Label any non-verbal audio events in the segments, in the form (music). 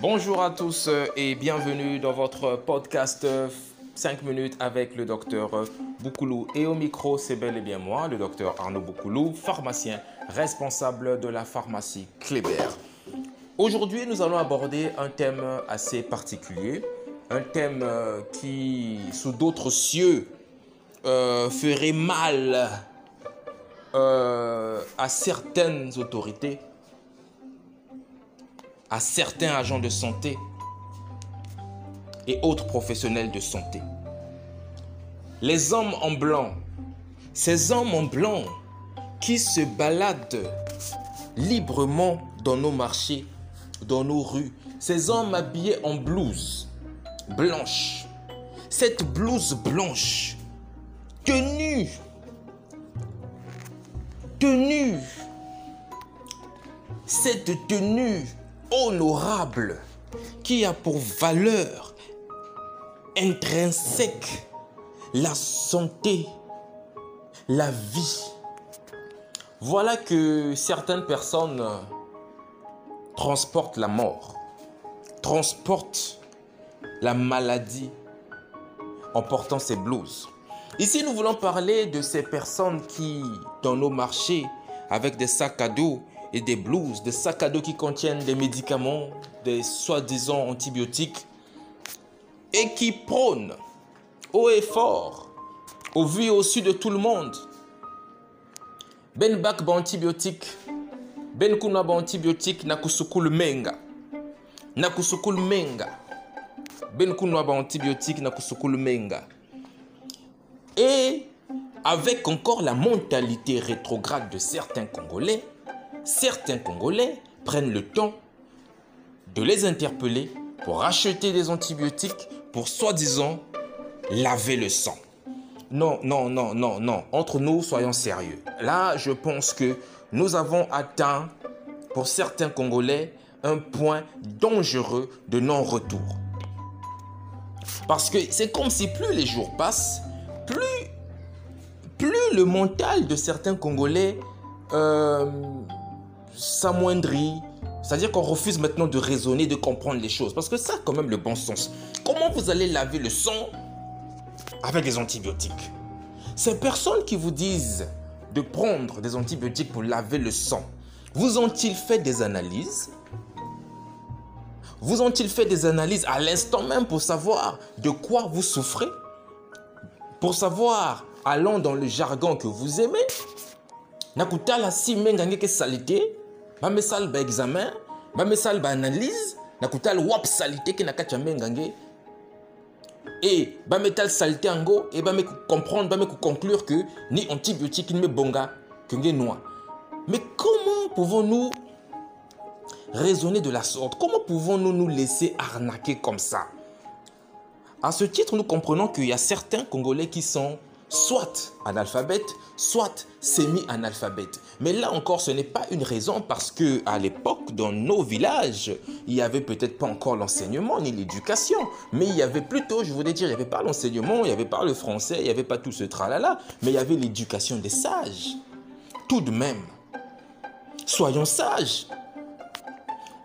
Bonjour à tous euh, et bienvenue dans votre podcast 5 euh, minutes avec le docteur euh, Boukoulou. Et au micro, c'est bel et bien moi, le docteur Arnaud Boukoulou, pharmacien responsable de la pharmacie Kléber. Aujourd'hui, nous allons aborder un thème assez particulier, un thème qui, sous d'autres cieux, ferait mal à certaines autorités à certains agents de santé et autres professionnels de santé. Les hommes en blanc, ces hommes en blanc qui se baladent librement dans nos marchés, dans nos rues, ces hommes habillés en blouse blanche, cette blouse blanche, tenue, tenue, cette tenue honorable qui a pour valeur intrinsèque la santé, la vie. Voilà que certaines personnes transportent la mort, transportent la maladie en portant ces blouses. Ici, nous voulons parler de ces personnes qui, dans nos marchés, avec des sacs à dos, et des blouses, des sacs à dos qui contiennent des médicaments, des soi-disant antibiotiques, et qui prônent haut et fort, au vu et au su de tout le monde, ben bak ba antibiotique, ben kuna ba antibiotique na kusukul menga, na kusukul menga, ben kuna ba antibiotique na kusukul menga. Et avec encore la mentalité rétrograde de certains Congolais, certains Congolais prennent le temps de les interpeller pour acheter des antibiotiques pour soi-disant laver le sang. Non, non, non, non, non. Entre nous, soyons sérieux. Là, je pense que nous avons atteint, pour certains Congolais, un point dangereux de non-retour. Parce que c'est comme si plus les jours passent, plus, plus le mental de certains Congolais euh, s'amoindrit. C'est-à-dire qu'on refuse maintenant de raisonner, de comprendre les choses. Parce que ça, quand même, le bon sens. Comment vous allez laver le sang avec des antibiotiques? Ces personnes qui vous disent de prendre des antibiotiques pour laver le sang, vous ont-ils fait des analyses? Vous ont-ils fait des analyses à l'instant même pour savoir de quoi vous souffrez? Pour savoir, allant dans le jargon que vous aimez, nakutala si mengange salité bamesala ba examen bamesala ba analyse na kotala wap salite ke na kati ya mengange e bametala salite yango e bame comprendre bame conclure que ni antibiotique ni mebonga ke nge noa mais comment pouvons-nous raisonner de la sorte? Comment pouvons-nous nous laisser arnaquer comme ça? À ce titre nous comprenons qu'il y a certains congolais qui sont soit analphabète, soit semi-analphabète. Mais là encore, ce n'est pas une raison parce que à l'époque, dans nos villages, il n'y avait peut-être pas encore l'enseignement ni l'éducation, mais il y avait plutôt, je voulais dire, il n'y avait pas l'enseignement, il n'y avait pas le français, il n'y avait pas tout ce tralala, mais il y avait l'éducation des sages. Tout de même, soyons sages.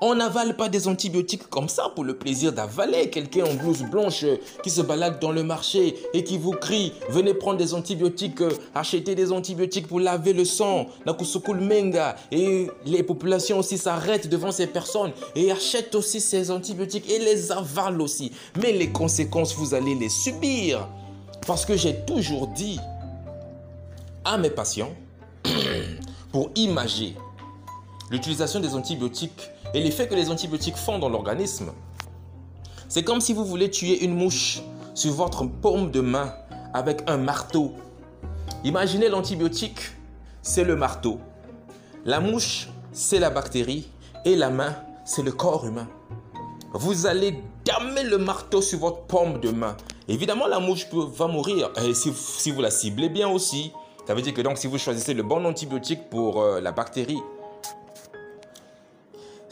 On n'avale pas des antibiotiques comme ça pour le plaisir d'avaler. Quelqu'un en blouse blanche qui se balade dans le marché et qui vous crie Venez prendre des antibiotiques, euh, achetez des antibiotiques pour laver le sang. Menga. Et les populations aussi s'arrêtent devant ces personnes et achètent aussi ces antibiotiques et les avalent aussi. Mais les conséquences, vous allez les subir. Parce que j'ai toujours dit à mes patients, (clears throat) pour imager l'utilisation des antibiotiques et l'effet que les antibiotiques font dans l'organisme. C'est comme si vous voulez tuer une mouche sur votre paume de main avec un marteau. Imaginez l'antibiotique, c'est le marteau. La mouche, c'est la bactérie. Et la main, c'est le corps humain. Vous allez damer le marteau sur votre paume de main. Évidemment, la mouche peut, va mourir. Et si, vous la ciblez bien aussi, ça veut dire que donc si vous choisissez le bon antibiotique pour euh, la bactérie,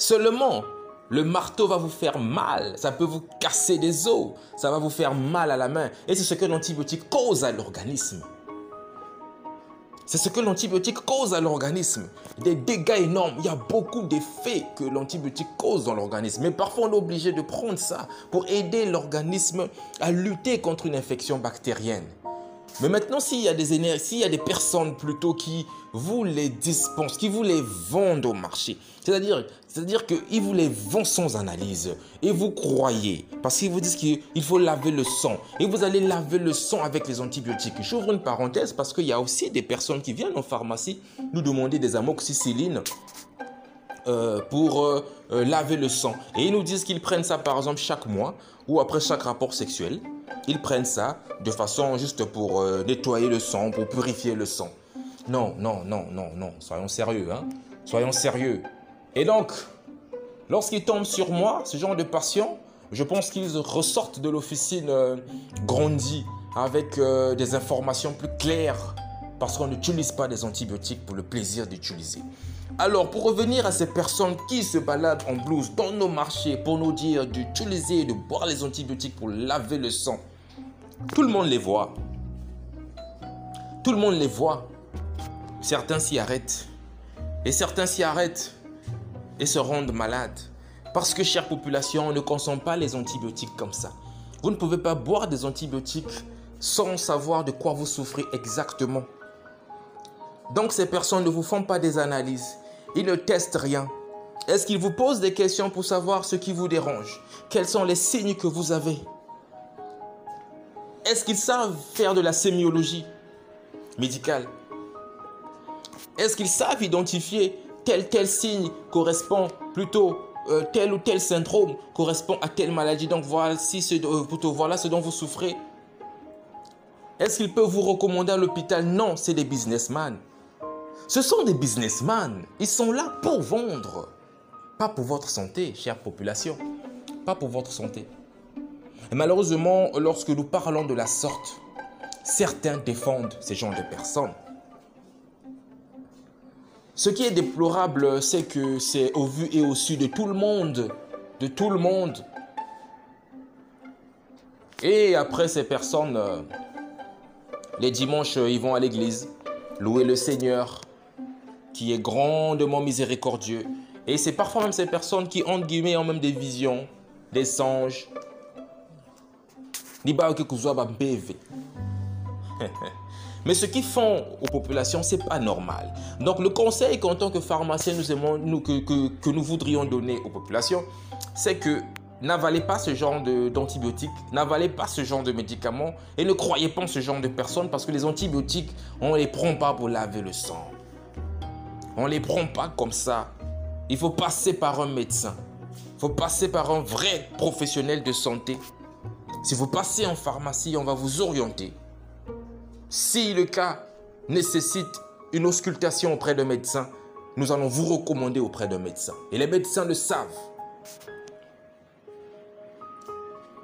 Seulement, le marteau va vous faire mal, ça peut vous casser des os, ça va vous faire mal à la main. Et c'est ce que l'antibiotique cause à l'organisme. C'est ce que l'antibiotique cause à l'organisme. Des dégâts énormes. Il y a beaucoup d'effets que l'antibiotique cause dans l'organisme. Mais parfois, on est obligé de prendre ça pour aider l'organisme à lutter contre une infection bactérienne. Mais maintenant, s'il y a des s'il y a des personnes plutôt qui vous les dispensent, qui vous les vendent au marché, c'est-à-dire, c'est-à-dire qu'ils vous les vendent sans analyse, et vous croyez, parce qu'ils vous disent qu'il faut laver le sang, et vous allez laver le sang avec les antibiotiques. J'ouvre une parenthèse parce qu'il y a aussi des personnes qui viennent en pharmacie nous demander des amoxicillines euh, pour euh, euh, laver le sang. Et ils nous disent qu'ils prennent ça par exemple chaque mois ou après chaque rapport sexuel. Ils prennent ça de façon juste pour nettoyer le sang, pour purifier le sang. Non, non, non, non, non. Soyons sérieux. Hein? Soyons sérieux. Et donc, lorsqu'ils tombent sur moi, ce genre de patients, je pense qu'ils ressortent de l'officine grandis avec des informations plus claires parce qu'on n'utilise pas des antibiotiques pour le plaisir d'utiliser. Alors, pour revenir à ces personnes qui se baladent en blouse dans nos marchés pour nous dire d'utiliser et de boire les antibiotiques pour laver le sang, tout le monde les voit. Tout le monde les voit. Certains s'y arrêtent. Et certains s'y arrêtent et se rendent malades. Parce que, chère population, on ne consomme pas les antibiotiques comme ça. Vous ne pouvez pas boire des antibiotiques sans savoir de quoi vous souffrez exactement. Donc ces personnes ne vous font pas des analyses. Ils ne testent rien. Est-ce qu'ils vous posent des questions pour savoir ce qui vous dérange? Quels sont les signes que vous avez? Est-ce qu'ils savent faire de la sémiologie médicale? Est-ce qu'ils savent identifier tel tel signe correspond plutôt euh, tel ou tel syndrome correspond à telle maladie? Donc voici ce, euh, plutôt, voilà ce dont vous souffrez. Est-ce qu'ils peuvent vous recommander à l'hôpital? Non, c'est des businessmen. Ce sont des businessmen. Ils sont là pour vendre. Pas pour votre santé, chère population. Pas pour votre santé. Et malheureusement, lorsque nous parlons de la sorte, certains défendent ces genres de personnes. Ce qui est déplorable, c'est que c'est au vu et au su de tout le monde. De tout le monde. Et après ces personnes, euh, les dimanches, ils vont à l'église, louer le Seigneur, qui est grandement miséricordieux. Et c'est parfois même ces personnes qui, entre guillemets, ont même des visions, des songes. (laughs) Mais ce qu'ils font aux populations, c'est pas normal. Donc le conseil qu'en tant que pharmacien, nous aimons, que nous voudrions donner aux populations, c'est que n'avalez pas ce genre d'antibiotiques, n'avalez pas ce genre de médicaments et ne croyez pas en ce genre de personnes parce que les antibiotiques, on ne les prend pas pour laver le sang. On ne les prend pas comme ça. Il faut passer par un médecin. Il faut passer par un vrai professionnel de santé. Si vous passez en pharmacie, on va vous orienter. Si le cas nécessite une auscultation auprès d'un médecin, nous allons vous recommander auprès d'un médecin. Et les médecins le savent.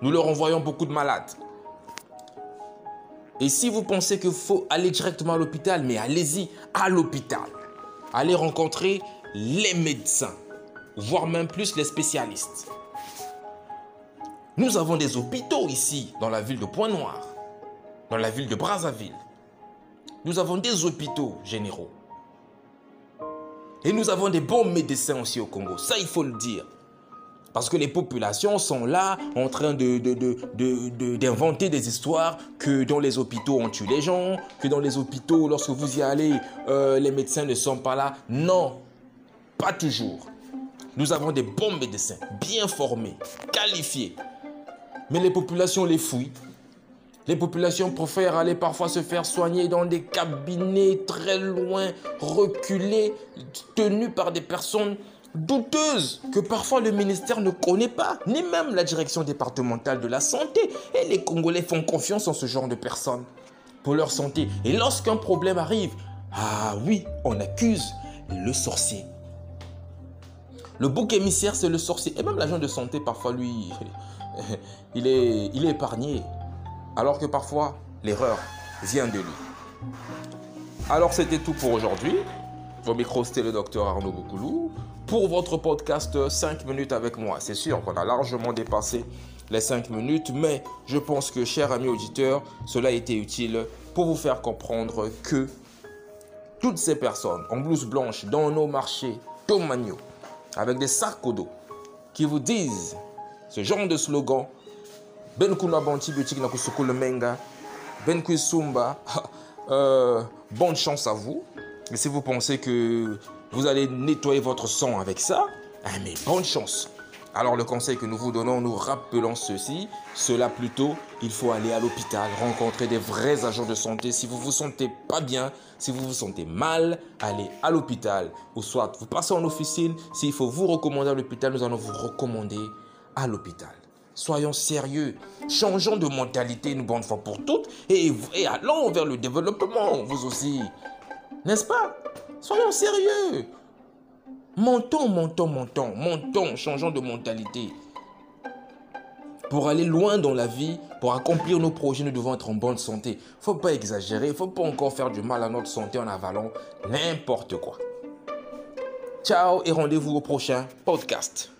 Nous leur envoyons beaucoup de malades. Et si vous pensez qu'il faut aller directement à l'hôpital, mais allez-y à l'hôpital allez rencontrer les médecins, voire même plus les spécialistes. Nous avons des hôpitaux ici, dans la ville de Pointe-Noire, dans la ville de Brazzaville. Nous avons des hôpitaux généraux. Et nous avons des bons médecins aussi au Congo. Ça, il faut le dire. Parce que les populations sont là en train d'inventer des histoires que dans les hôpitaux on tue les gens, que dans les hôpitaux lorsque vous y allez, euh, les médecins ne sont pas là. Non, pas toujours. Nous avons des bons médecins, bien formés, qualifiés. Mais les populations les fouillent. Les populations préfèrent aller parfois se faire soigner dans des cabinets très loin, reculés, tenus par des personnes douteuse que parfois le ministère ne connaît pas, ni même la direction départementale de la santé. Et les Congolais font confiance en ce genre de personnes pour leur santé. Et lorsqu'un problème arrive, ah oui, on accuse le sorcier. Le bouc émissaire, c'est le sorcier. Et même l'agent de santé, parfois, lui, (laughs) il est, il est épargné. Alors que parfois, l'erreur vient de lui. Alors, c'était tout pour aujourd'hui. Au micro, c'était le docteur Arnaud Boukoulou pour votre podcast 5 minutes avec moi. C'est sûr qu'on a largement dépassé les 5 minutes, mais je pense que, chers amis auditeurs, cela a été utile pour vous faire comprendre que toutes ces personnes en blouse blanche dans nos marchés Tomagno, avec des sacs au dos, qui vous disent ce genre de slogan Ben kuna antibiotique na kusukulu menga, Ben (laughs) euh, bonne chance à vous. Et si vous pensez que vous allez nettoyer votre sang avec ça, ah, mais bonne chance. Alors le conseil que nous vous donnons, nous rappelons ceci, cela plutôt, il faut aller à l'hôpital, rencontrer des vrais agents de santé. Si vous vous sentez pas bien, si vous vous sentez mal, allez à l'hôpital. Ou soit vous passez en officine, s'il faut vous recommander à l'hôpital, nous allons vous recommander à l'hôpital. Soyons sérieux, changeons de mentalité une bonne fois pour toutes et allons vers le développement, vous aussi. N'est-ce pas? Soyons sérieux. Montons, montons, montons, montons, changeons de mentalité. Pour aller loin dans la vie, pour accomplir nos projets, nous devons être en bonne santé. Faut pas exagérer, faut pas encore faire du mal à notre santé en avalant n'importe quoi. Ciao et rendez-vous au prochain podcast.